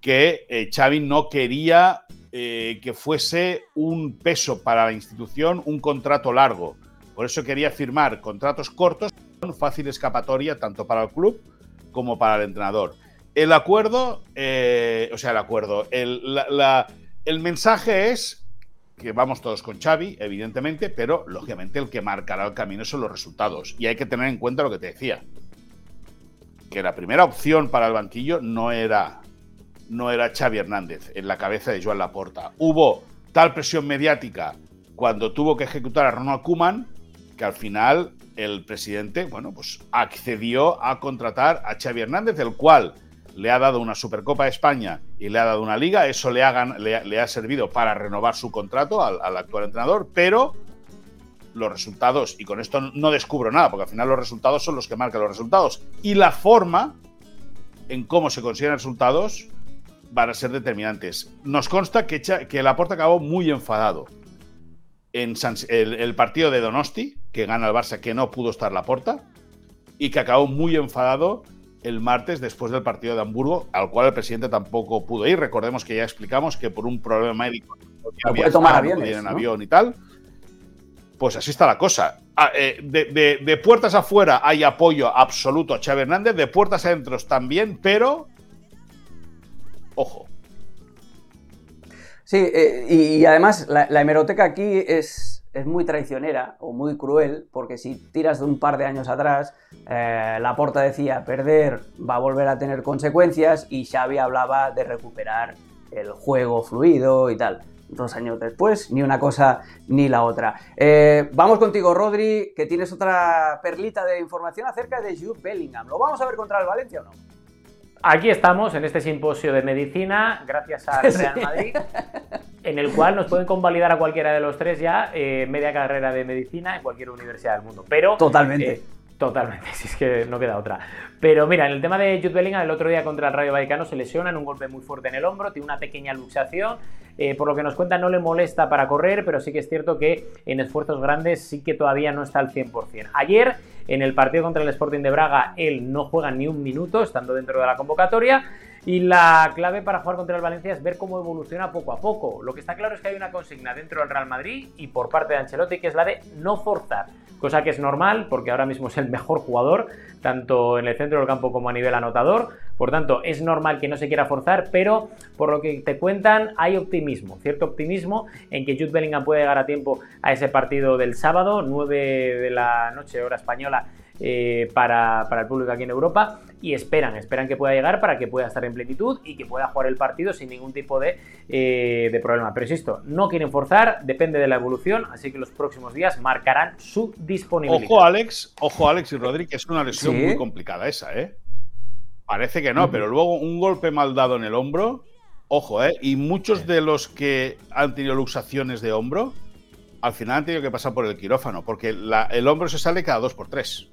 que eh, Xavi no quería eh, que fuese un peso para la institución un contrato largo. Por eso quería firmar contratos cortos con fácil escapatoria tanto para el club como para el entrenador. El acuerdo, eh, o sea, el acuerdo, el, el mensaje es que vamos todos con Xavi, evidentemente, pero lógicamente el que marcará el camino son los resultados. Y hay que tener en cuenta lo que te decía, que la primera opción para el banquillo no era, no era Xavi Hernández en la cabeza de Joan Laporta. Hubo tal presión mediática cuando tuvo que ejecutar a Ronald Koeman que al final el presidente, bueno, pues accedió a contratar a Xavi Hernández, el cual le ha dado una Supercopa de España y le ha dado una liga, eso le, le, ha servido para renovar su contrato al, actual entrenador, pero los resultados, y con esto no descubro nada, porque al final los resultados son los que marcan los resultados, y la forma en cómo se consiguen resultados van a ser determinantes. Nos consta que, que Laporta acabó muy enfadado en el, el, partido de Donosti, que gana el Barça, que no pudo estar Laporta, y que acabó muy enfadado el martes después del partido de Hamburgo, al cual el presidente tampoco pudo ir. Recordemos que ya explicamos que por un problema médico
no puede tomar aviones,
en avión y tal. Pues así está la cosa. Ah, eh, de, puertas afuera hay apoyo absoluto a Chávez Hernández, de puertas adentro también, pero ojo.
Sí, eh, y, además la hemeroteca aquí es es muy traicionera o muy cruel, porque si tiras de un par de años atrás, eh, la porta decía perder va a volver a tener consecuencias y Xavi hablaba de recuperar el juego fluido y tal. Dos años después, ni una cosa ni la otra. Eh, vamos contigo, Rodri, que tienes otra perlita de información acerca de Jude Bellingham. ¿Lo vamos a ver contra el Valencia o no?
Aquí estamos en este simposio de medicina, gracias al Real Madrid, en el cual nos pueden convalidar a cualquiera de los tres ya eh, media carrera de medicina en cualquier universidad del mundo. Pero
totalmente.
Eh, totalmente, si es que no queda otra. Pero mira, en el tema de Jude Bellingham, el otro día contra el Rayo Vallecano se lesiona en un golpe muy fuerte en el hombro, tiene una pequeña luxación, eh, por lo que nos cuenta no le molesta para correr, pero sí que es cierto que en esfuerzos grandes sí que todavía no está al 100%. Ayer en el partido contra el Sporting de Braga, él no juega ni un minuto, estando dentro de la convocatoria. Y la clave para jugar contra el Valencia es ver cómo evoluciona poco a poco. Lo que está claro es que hay una consigna dentro del Real Madrid y por parte de Ancelotti que es la de no forzar cosa que es normal porque ahora mismo es el mejor jugador, tanto en el centro del campo como a nivel anotador. Por tanto, es normal que no se quiera forzar, pero por lo que te cuentan, hay optimismo, cierto optimismo en que Jude Bellingham puede llegar a tiempo a ese partido del sábado, 9 de la noche, hora española, eh, para, el público aquí en Europa y esperan, esperan que pueda llegar para que pueda estar en plenitud y que pueda jugar el partido sin ningún tipo de, eh, de problema. Pero insisto, no quieren forzar, depende de la evolución, así que los próximos días marcarán su disponibilidad.
Ojo Alex, ojo Alex y Rodríguez, es una lesión muy complicada esa, ¿eh? Parece que no, pero luego un golpe mal dado en el hombro, ojo, ¿eh? Y muchos de los que han tenido luxaciones de hombro, al final han tenido que pasar por el quirófano, porque el hombro se sale cada dos por tres.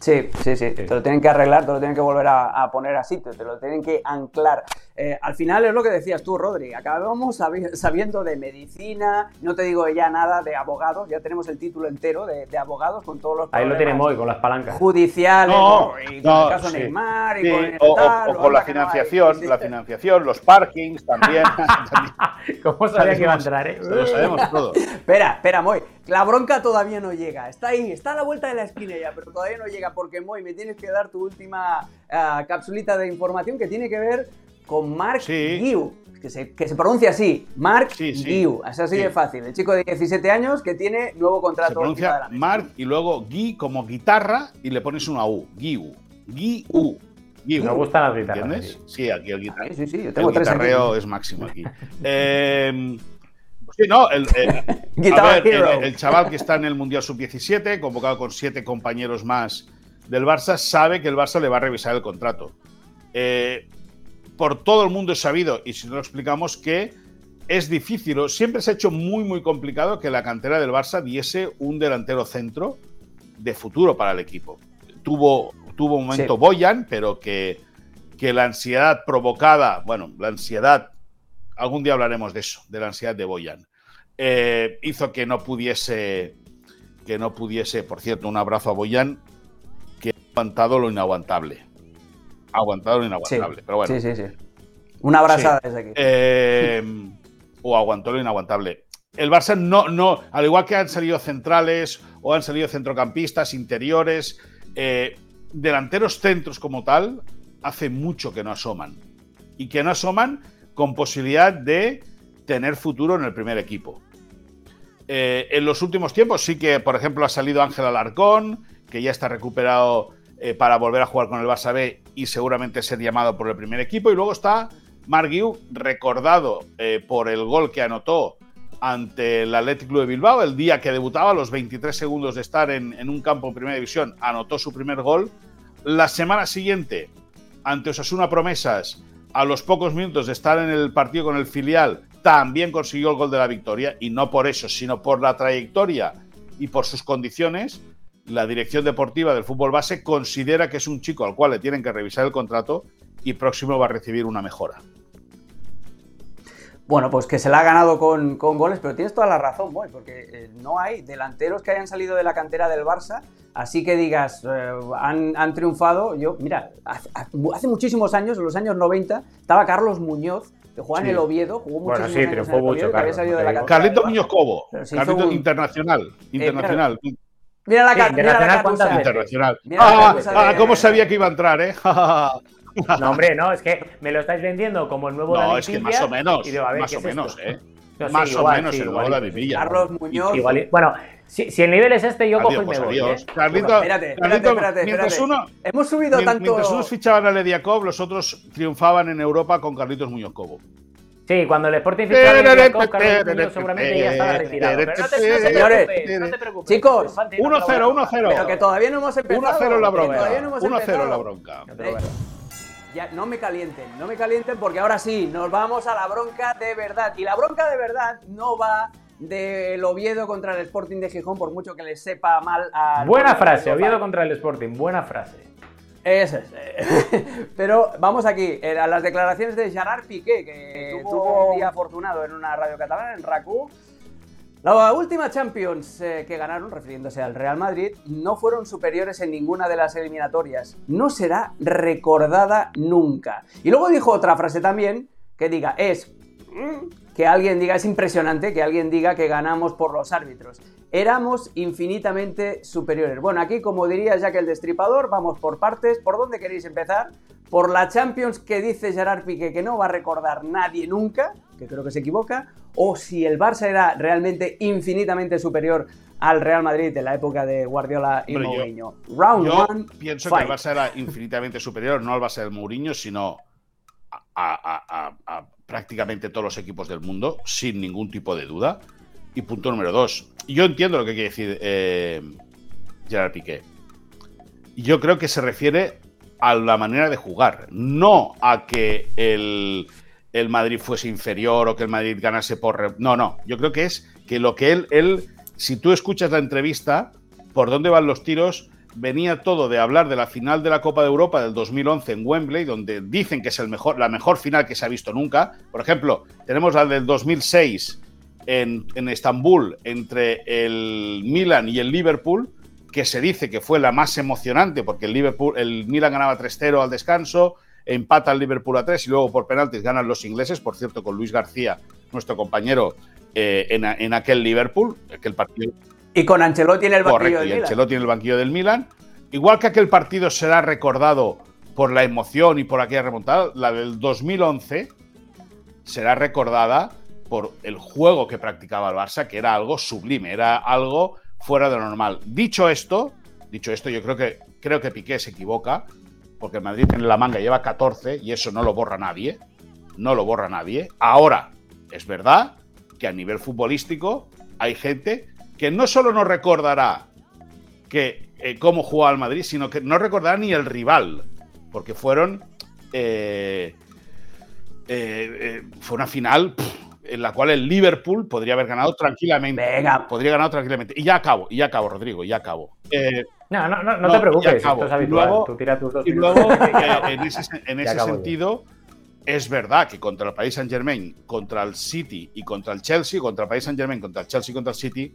Sí, sí, sí, Te lo tienen que arreglar, te lo tienen que volver a, poner a sitio, te lo tienen que anclar. Eh, al final es lo que decías tú, Rodri. Acabamos sabiendo de medicina, no te digo ya nada de abogados, ya tenemos el título entero de, abogados con todos los
Ahí lo tenemos hoy, con las palancas.
Judiciales, no, y con el caso Neymar, y con el o,
o, con la financiación, la financiación, los parkings también.
¿Cómo sabía que iba a entrar, eh?
Lo sabemos todo.
espera, espera, Moy. La bronca todavía no llega. Está ahí, está a la vuelta de la esquina ya, pero todavía no llega porque, Moy, me tienes que dar tu última uh, capsulita de información que tiene que ver con Mark sí. que se, que se, pronuncia así, Mark sí, Guiu. Es así de fácil. El chico de 17 años que tiene nuevo contrato. Se
pronuncia Mark y luego Gui como guitarra y le pones una U. Guiu. Guiu.
Guiu. Me gustan las guitarras.
¿Entiendes? Sí, aquí el, guitar...
sí, sí, yo tengo
el guitarreo es máximo aquí. eh, Sí, no, el, el, chaval que está en el Mundial Sub-17, convocado con siete compañeros más del Barça, sabe que el Barça le va a revisar el contrato. Eh, por todo el mundo es sabido, y si no lo explicamos, que es difícil, siempre se ha hecho muy, muy complicado que la cantera del Barça diese un delantero centro de futuro para el equipo. Tuvo, tuvo un momento Boyan, pero que, que la ansiedad provocada, bueno, la ansiedad Algún día hablaremos de eso, de la ansiedad de Boyan. eh, hizo que no pudiese, que no pudiese, por cierto, un abrazo a Boyan, que ha aguantado lo inaguantable. Ha aguantado lo inaguantable, pero bueno.
Sí, sí, sí. Una abrazada desde aquí.
Eh, o aguantó lo inaguantable. El Barça no, no, al igual que han salido centrales o han salido centrocampistas, interiores, eh, delanteros centros como tal, hace mucho que no asoman. Y que no asoman con posibilidad de tener futuro en el primer equipo. Eh, en los últimos tiempos sí que, por ejemplo, ha salido Ángel Alarcón, que ya está recuperado eh, para volver a jugar con el Barça B y seguramente ser llamado por el primer equipo. Y luego está Marguiu, recordado eh, por el gol que anotó ante el Athletic Club de Bilbao, el día que debutaba, a los 23 segundos de estar en, en un campo en primera división, anotó su primer gol. La semana siguiente, ante Osasuna Promesas, a los pocos minutos de estar en el partido con el filial, también consiguió el gol de la victoria y no por eso, sino por la trayectoria y por sus condiciones, la dirección deportiva del fútbol base considera que es un chico al cual le tienen que revisar el contrato y próximo va a recibir una mejora.
Bueno, pues que se la ha ganado con, con goles, pero tienes toda la razón, Boy, porque eh, no hay delanteros que hayan salido de la cantera del Barça, así que digas, eh, han, han, triunfado. Yo, mira, hace, hace, muchísimos años, en los años 90, estaba Carlos Muñoz, que jugaba sí. en el Oviedo, jugó
bueno,
muchísimos
sí,
años
triunfó
en el
mucho,
Oviedo, que había
Carlos,
salido de la cantera
Carlito Muñoz Cobo. Carlito
un-
internacional. Internacional.
Sí,
ca- mira la
internacional,
catusa.
¿cuántas veces?
internacional.
Mira la
Ah, ah, ¿Cómo sabía que iba a entrar, eh?
No, hombre, no, es que me lo estáis vendiendo como el nuevo
no,
David
es que más o menos.
digo, ver,
más
¿qué
o
es
menos,
esto?
eh.
No, sí,
más o
igual,
menos
sí,
el nuevo David
sí.
Villa.
Carlos Muñoz.
Igual- bueno, si, si el nivel es este, yo cojo
Adiós,
y
pues
me voy.
adiós.
¿eh?
Carlito,
Espérate, espérate,
Carlito,
espérate,
mientras
espérate.
uno,
Hemos subido tanto.
mientras unos fichaban a Lediakov, los otros triunfaban en Europa con Carlitos Muñoz Cobo.
Sí, cuando el Sporting fichó a Muñoz seguramente ya estaba retirado. Pero no te,
Señores,
preocupes, no te preocupes.
chicos,
Infante, no te lo voy a
1-0,
contar.
1-0.
Pero que todavía no hemos empezado.
1-0 la bronca.
hemos
1-0 la bronca.
Ya, no me calienten, no me calienten porque ahora sí, nos vamos a la bronca de verdad. Y la bronca de verdad no va del Oviedo contra el Sporting de Gijón, por mucho que les sepa mal a.
Buena frase, Oviedo contra el Sporting, buena frase.
Eso es. Pero vamos aquí, eh, a las declaraciones de Gerard Piqué, que tuvo un día afortunado en una radio catalana, en RACU. La última Champions eh, que ganaron, refiriéndose al Real Madrid, no fueron superiores en ninguna de las eliminatorias. No será recordada nunca. Y luego dijo otra frase también, que diga, es mm, que alguien diga, es impresionante que alguien diga que ganamos por los árbitros. Éramos infinitamente superiores. Bueno, aquí, como diría Jack el Destripador, vamos por partes. ¿Por dónde queréis empezar? Por la Champions que dice Gerard Piqué que no va a recordar nadie nunca, que creo que se equivoca, o si el Barça era realmente infinitamente superior al Real Madrid en la época de Guardiola y
yo-
Mourinho. Round
Yo
one,
pienso
fight.
que el Barça era infinitamente superior, no al Barça del Mourinho, sino a, a- a- a prácticamente todos los equipos del mundo, sin ningún tipo de duda. Y punto número dos. Yo entiendo lo que quiere decir eh, Gerard Piqué. Yo creo que se refiere a la manera de jugar, no a que el, el Madrid fuese inferior o que el Madrid ganase por... No, no. Yo creo que es que lo que él, él, si tú escuchas la entrevista, por dónde van los tiros, venía todo de hablar de la final de la Copa de Europa del 2011 en Wembley, donde dicen que es el mejor, la mejor final que se ha visto nunca. Por ejemplo, tenemos la del 2006 en, en Estambul entre el Milan y el Liverpool, que se dice que fue la más emocionante porque el, Liverpool, el Milan ganaba 3-0 al descanso, empata el Liverpool a 3 y luego por penaltis ganan los ingleses, por cierto, con Luis García, nuestro compañero, eh, en, en aquel Liverpool, aquel partido
Y con Ancelotti en el banquillo
Correcto,
del
y
Milan.
Ancelotti en el banquillo del Milan. Igual que aquel partido será recordado por la emoción y por aquella remontada, la del 2011 será recordada por el juego que practicaba el Barça, que era algo sublime, era algo fuera de lo normal. Dicho esto, dicho esto, yo creo que creo que Piqué se equivoca, porque el Madrid en la manga lleva 14 y eso no lo borra nadie, no lo borra nadie. Ahora, es verdad que a nivel futbolístico hay gente que no solo no recordará que eh, cómo jugaba el Madrid, sino que no recordará ni el rival, porque fueron eh, eh, fue una final en la cual el Liverpool podría haber ganado tranquilamente.
Venga.
Podría ganar tranquilamente. Y ya acabo, y ya acabo, Rodrigo, y ya acabo. Eh,
No, no, no, no
No,
te preocupes, esto es habitual.
Luego-
Tú tira tus dos
y luego, eh, en ese, en ese sentido, es verdad que contra el Paris Saint Germain, contra el City y contra el Chelsea, contra el Paris Saint Germain, contra el Chelsea y contra el City,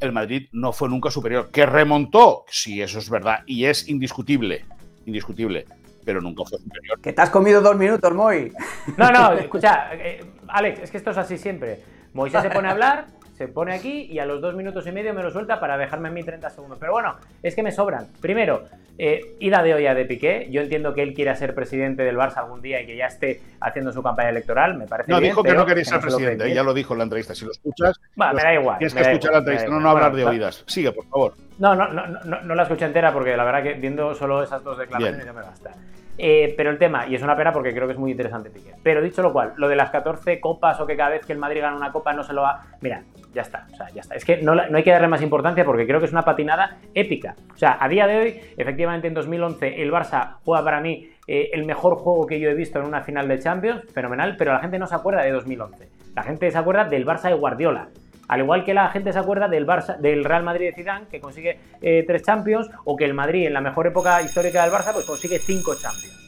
el Madrid no fue nunca superior. Que remontó, sí, eso es verdad, y es indiscutible, indiscutible, pero nunca fue superior.
Que te has comido dos minutos, Moy.
No, no, escucha, eh, Alex, es que esto es así siempre. Moisés se pone a hablar, se pone aquí y a los dos minutos y medio me lo suelta para dejarme a mí 30 segundos. Pero bueno, es que me sobran. Primero, eh, ida de olla de Piqué. Yo entiendo que él quiera ser presidente del Barça algún día y que ya esté haciendo su campaña electoral. Me parece
No,
bien,
dijo que no quería
que
ser presidente,
cree.
ya lo dijo en la entrevista. Si lo escuchas,
Bueno, me da igual.
tienes que escuchar la
igual,
entrevista, no, no hablar
Bueno,
de
va-
oídas. Sigue, por favor.
No, no, no, no, no la escuché entera porque la verdad que viendo solo esas dos declaraciones
Bien.
ya me basta. Eh, pero el tema, y es una pena porque creo que es muy interesante Piqué. Pero dicho lo cual, lo de las 14 copas o que cada vez que el Madrid gana una copa no se lo va. Mira, ya está. O sea, ya está. Es que no, no hay que darle más importancia porque creo que es una patinada épica. O sea, a día de hoy, efectivamente en 2011, el Barça juega para mí eh, el mejor juego que yo he visto en una final de Champions, fenomenal, pero la gente no se acuerda de 2011. La gente se acuerda del Barça de Guardiola. Al igual que la gente se acuerda del, Barça, del Real Madrid de Zidane, que consigue eh, tres Champions, o que el Madrid, en la mejor época histórica del Barça, pues consigue cinco Champions.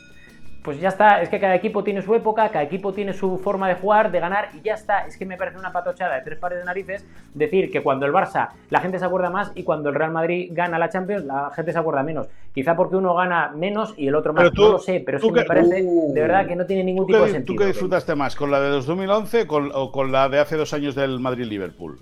Pues ya está, es que cada equipo tiene su época, cada equipo tiene su forma de jugar, de ganar, y ya está. Es que me parece una patochada de tres pares de narices decir que cuando el Barça la gente se acuerda más y cuando el Real Madrid gana la Champions la gente se acuerda menos. Quizá porque uno gana menos y el otro más.
Pero tú-
no lo sé, pero es
tú
que me parece
Uh.
de verdad que no tiene ningún
¿Tú
tipo de
tú
sentido.
qué disfrutaste más? ¿Con la de 2011 con- o con la de hace dos años del Madrid-Liverpool?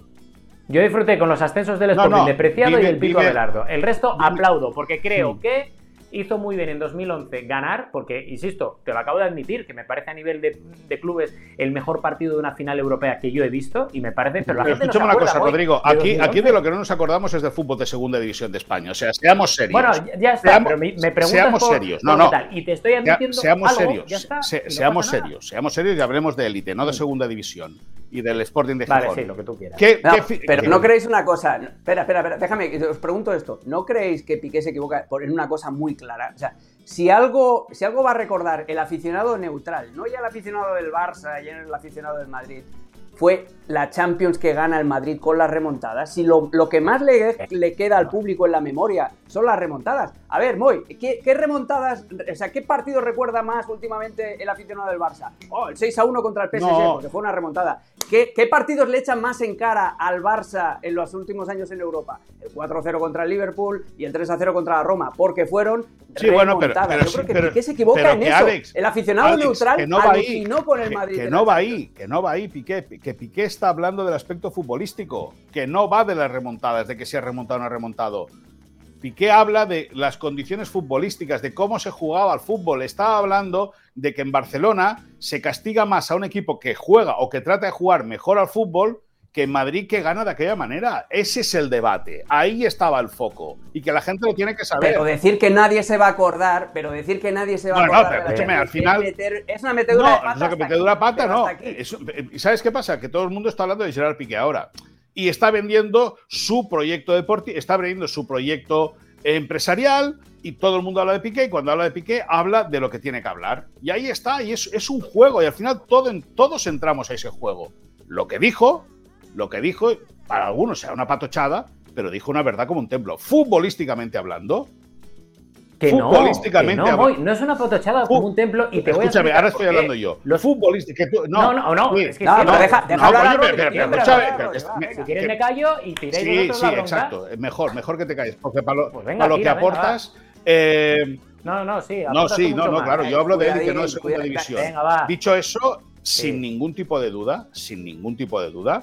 Yo disfruté con los ascensos del
No,
Sporting
no,
de Preciado y el Pico
dime-
Abelardo. El resto
dime-
aplaudo, porque creo que hizo muy bien en 2011 ganar, porque, insisto, te lo acabo de admitir, que me parece a nivel de, de clubes el mejor partido de una final europea que yo he visto, y me parece, pero la
Pero
gente no se
escúchame una cosa, Rodrigo.
de
Aquí,
2011.
aquí de lo que no nos acordamos es del fútbol de segunda división de España. O sea, seamos serios.
Bueno, ya- ya está,
Seamos-
pero me, me preguntas
seamos
por-
serios. No,
qué
no.
tal, y te estoy admitiendo
seamos
algo,
serios.
ya está,
Se-
no
seamos serios. Seamos serios y hablemos de élite, no de segunda división y del Sporting de
Vale,
Gijón.
sí, lo que tú quieras.
¿Qué-
No, pero
qué-
no creéis una cosa. Espera, espera, espera. Déjame, que os pregunto esto. ¿No creéis que Piqué se equivoca por- en una cosa muy clara? O sea, si algo, si algo va a recordar el aficionado neutral, no ya el aficionado del Barça, ya el aficionado del Madrid, fue la Champions que gana el Madrid con las remontadas. Si lo, lo que más le, le queda al público en la memoria son las remontadas. A ver, Moy, ¿qué, qué remontadas, o sea, qué partido recuerda más últimamente el aficionado del Barça? Oh, el 6 a 1 contra el PSG,
No.
porque fue una remontada. ¿Qué, qué partidos le echan más en cara al Barça en los últimos años en Europa? El 4-0 contra el Liverpool y el 3-0 contra la Roma, porque fueron
Sí, bueno, pero-
remontadas.
pero
Yo creo que
pero-
Piqué se equivoca en
que
eso.
Alex-
el aficionado
Alex,
neutral
que no va ahí,
alucinó con el
que-
Madrid.
Que, no va ahí, que no va ahí, Piqué. Que Piqué está hablando del aspecto futbolístico, que no va de las remontadas, de que si ha remontado o no ha remontado. Piqué habla de las condiciones futbolísticas, de cómo se jugaba al fútbol. Estaba hablando de que en Barcelona se castiga más a un equipo que juega o que trata de jugar mejor al fútbol que en Madrid que gana de aquella manera. Ese es el debate. Ahí estaba el foco. Y que la gente lo tiene que saber.
Pero decir que nadie se va a acordar, pero decir que nadie se va
No,
a
no,
acordar.
pero
de la
escúchame, al final-
Es, meter- es una metedura de
No,
pata.
no, que
hasta
metedura
aquí,
pata
pero
no. Eso- ¿Sabes qué pasa? Que todo el mundo está hablando de Gerard Piqué ahora. Y está vendiendo su proyecto deportivo, está vendiendo su proyecto empresarial y todo el mundo habla de Piqué y cuando habla de Piqué habla de lo que tiene que hablar. Y ahí está, y es, es un juego y al final todo, todos entramos a ese juego. Lo que dijo, lo que dijo, para algunos será una patochada, pero dijo una verdad como un templo. Futbolísticamente hablando,
Que no,
futbolísticamente
que no, Moy, no es una potochada como un templo y te voy a
escúchame, ahora estoy hablando yo.
Los-
Futbolística, que tú-
No, no, no, es que
No,
no,
deja, deja
no,
hablar que
es-
venga.
Si quieres
que-
me callo y tiréis
Sí, sí, exacto. Mejor, mejor que te calles. Porque para lo,
Pues venga,
para lo
tira,
que
venga,
aportas. eh,
No, no, sí.
no, sí, no, no, claro. Yo hablo de élite,
Cuidadín,
no de segunda división.
Venga.
Dicho eso, sin ningún tipo de duda, sin ningún tipo de duda,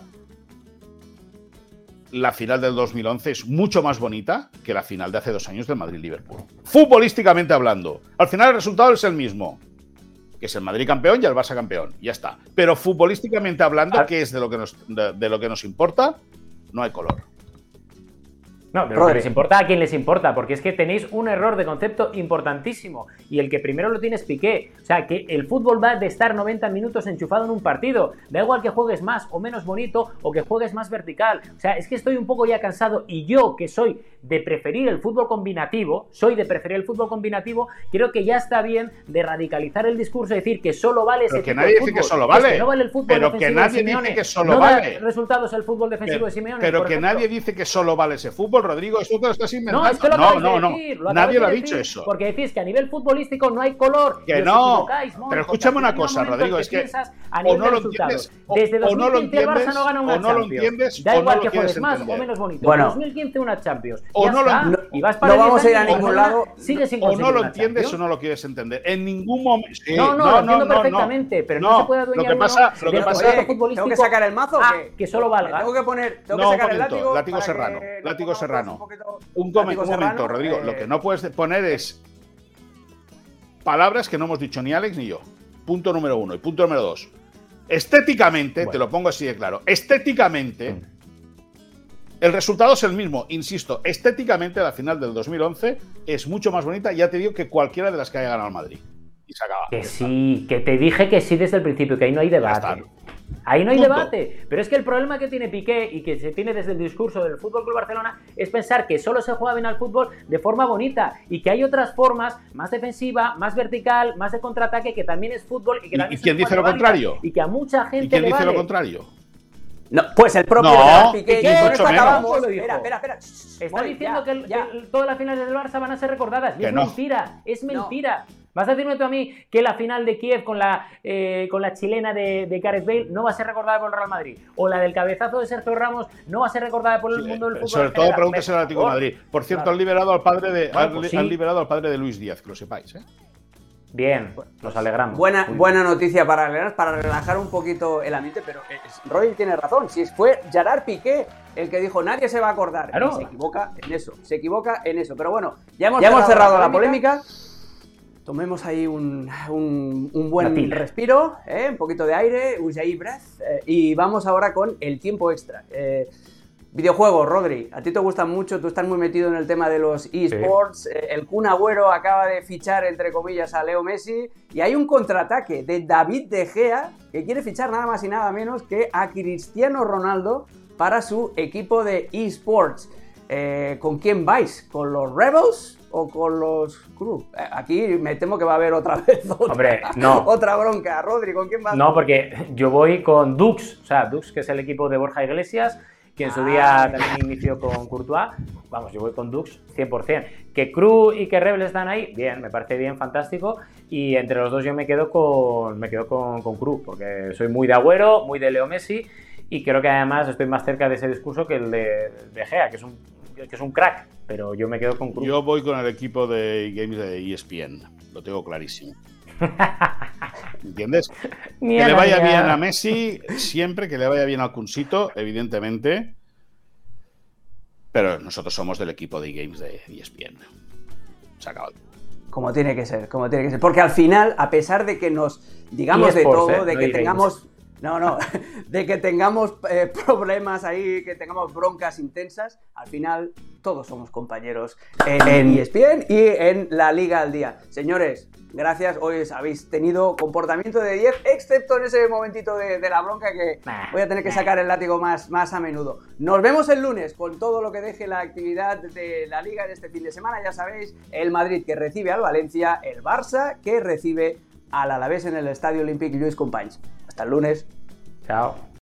la final del 2011 es mucho más bonita que la final de hace dos años del Madrid-Liverpool. Futbolísticamente hablando. Al final el resultado es el mismo. Que es el Madrid campeón y el Barça campeón. Ya está. Pero futbolísticamente hablando,
Ah.
que es de lo que nos, de- de lo que nos importa, no hay color.
No, pero que les importa a quien les importa, porque es que tenéis un error de concepto importantísimo. Y el que primero lo tiene es Piqué. O sea, que el fútbol va de estar 90 minutos enchufado en un partido. Da igual que juegues más o menos bonito o que juegues más vertical. O sea, es que estoy un poco ya cansado. Y yo, que soy de preferir el fútbol combinativo, soy de preferir el fútbol combinativo, creo que ya está bien de radicalizar el discurso y decir que solo vale ese
Pero que
tipo
nadie
de
dice que
fútbol.
solo
Es
vale.
no vale el fútbol
Pero que
defensivo de
nadie dice que solo
no da
vale.
resultados el fútbol defensivo de Simeone.
Pero que
ejemplo.
nadie dice que solo vale ese fútbol, Rodrigo, esto te lo estás inventando.
No, es que lo
no, no,
de
no.
decir, lo
Nadie lo ha dicho eso.
Porque decís que a nivel futbolístico no hay color.
Que no.
Mon,
Pero escúchame una cosa, Rodrigo, es que o
nivel
no
de
lo
resultados.
entiendes, o-
Desde
o no lo
2015 el Barça
entiendes,
no gana una
o no lo
Champions.
entiendes,
Da
o no
igual
lo
que juegues más o menos bonito.
Bueno.
2015 una Champions.
O
Ya
no lo-
está. y vas
no
para
vamos a ir a
10 años,
ningún lado.
Sigue sin
O no lo entiendes
Champions.
o no lo quieres entender. En ningún momento. sí,
No, no, lo entiendo perfectamente, pero no se puede
Lo
adueñar
que
uno
pasa, lo que pasa
¿Tengo que sacar el mazo o
a
qué?
que solo valga.
Tengo que poner, tengo
No,
que sacar el látigo.
látigo serrano,
que
látigo
pongamos
serrano.
Un, poquito-
Un, come-
látigo
un momento, Rodrigo.
eh,
Lo que no puedes poner es palabras que no hemos dicho ni Alex ni yo. Punto número uno. Y punto número dos. Estéticamente,
Bueno.
te lo pongo así de claro. Estéticamente, el resultado es el mismo. Insisto, estéticamente la final del 2011 es mucho más bonita, ya te digo, que cualquiera de las que haya ganado el Madrid. Y se acaba.
Que sí, que te dije que sí desde el principio, que ahí no hay debate. Ahí no hay
Punto.
debate. Pero es que el problema que tiene Piqué y que se tiene desde el discurso del Fútbol Club Barcelona es pensar que solo se juega bien al fútbol de forma bonita y que hay otras formas más defensiva, más vertical, más de contraataque que también es fútbol y que
¿Y-
también
y
son
quién dice lo contrario?
Y que a mucha gente
¿Y quién
le
dice
vale.
lo contrario?
No, pues el propio
No,
Piqué. con
mucho
acabamos.
Lo dijo.
Espera, espera, espera.
Está
Voy,
diciendo
ya,
que, el-
ya.
que todas las finales del Barça van a ser recordadas. Y es
no.
mentira, es
No.
¿Vas a decirme tú a mí que la final de Kiev con la, eh, con la chilena de, de Gareth Bale no va a ser recordada por el Real Madrid? ¿O la del cabezazo de Sergio Ramos no va a ser recordada por el
Sí,
mundo del
pero
fútbol?
sobre todo pregúntese al Atlético de. Madrid. Por cierto,
Claro.
han liberado al padre de
Bueno,
han,
pues
han
sí.
liberado al padre de Luis Díaz, que lo sepáis, ¿eh?
Bien, nos alegramos.
Buena, buena noticia para relajar, para relajar un poquito el ambiente, pero es- Roy tiene razón. Si fue Gerard Piqué el que dijo nadie se va a acordar.
Claro.
Y se equivoca en eso, se equivoca en eso. Pero bueno, ya hemos, cerrado, la polémica. Tomemos ahí un, un- un buen respiro, ¿eh? un poquito de aire, Ujjayi breath, eh, y vamos ahora con el tiempo extra. Eh, videojuegos, Rodri, a ti te gustan mucho, tú estás muy metido en el tema de los esports. eh, el Kun Agüero acaba de fichar, entre comillas, a Leo Messi, y hay un contraataque de David De Gea que quiere fichar nada más y nada menos que a Cristiano Ronaldo para su equipo de esports. Eh, ¿Con quién vais? ¿Con los Rebels o con los Crew? Eh, aquí me temo que va a haber otra vez otra,
Hombre, no.
otra bronca. Rodri, ¿con quién vas?
No, porque yo voy con Dux, o sea, Dux, que es el equipo de Borja Iglesias, que en su
Ah.
día también inició con Courtois. Vamos, yo voy con Dux 100%. Que Cru y que Rebel están ahí, bien, me parece bien, fantástico. Y entre los dos yo me quedo con, me quedo con, con porque soy muy de Agüero, muy de Leo Messi, y creo que además estoy más cerca de ese discurso que el de, de Gea, que es un que es un crack, pero yo me quedo con Cru.
Yo voy con el equipo de games de ESPN, lo tengo clarísimo. ¿Entiendes? Que le vaya bien a Messi, siempre que le vaya bien al Cunsito, evidentemente. Pero nosotros somos del equipo de games de ESPN. Se acabó.
Como tiene que ser, como tiene que ser. Porque al final, a pesar de que nos digamos de todo,
¿eh?
de
No
que tengamos. No, no, de que tengamos eh, problemas ahí, que tengamos broncas intensas, al final todos somos compañeros en, en ESPN y en la Liga al Día. Señores, gracias, hoy habéis tenido comportamiento de 10, excepto en ese momentito de, de la bronca que voy a tener que sacar el látigo más, más a menudo. Nos vemos el lunes con todo lo que deje la actividad de la Liga en este fin de semana. Ya sabéis, el Madrid que recibe al Valencia, el Barça que recibe al Alavés en el Estadio Olímpic Lluís Companys. Hasta el lunes.
Chao.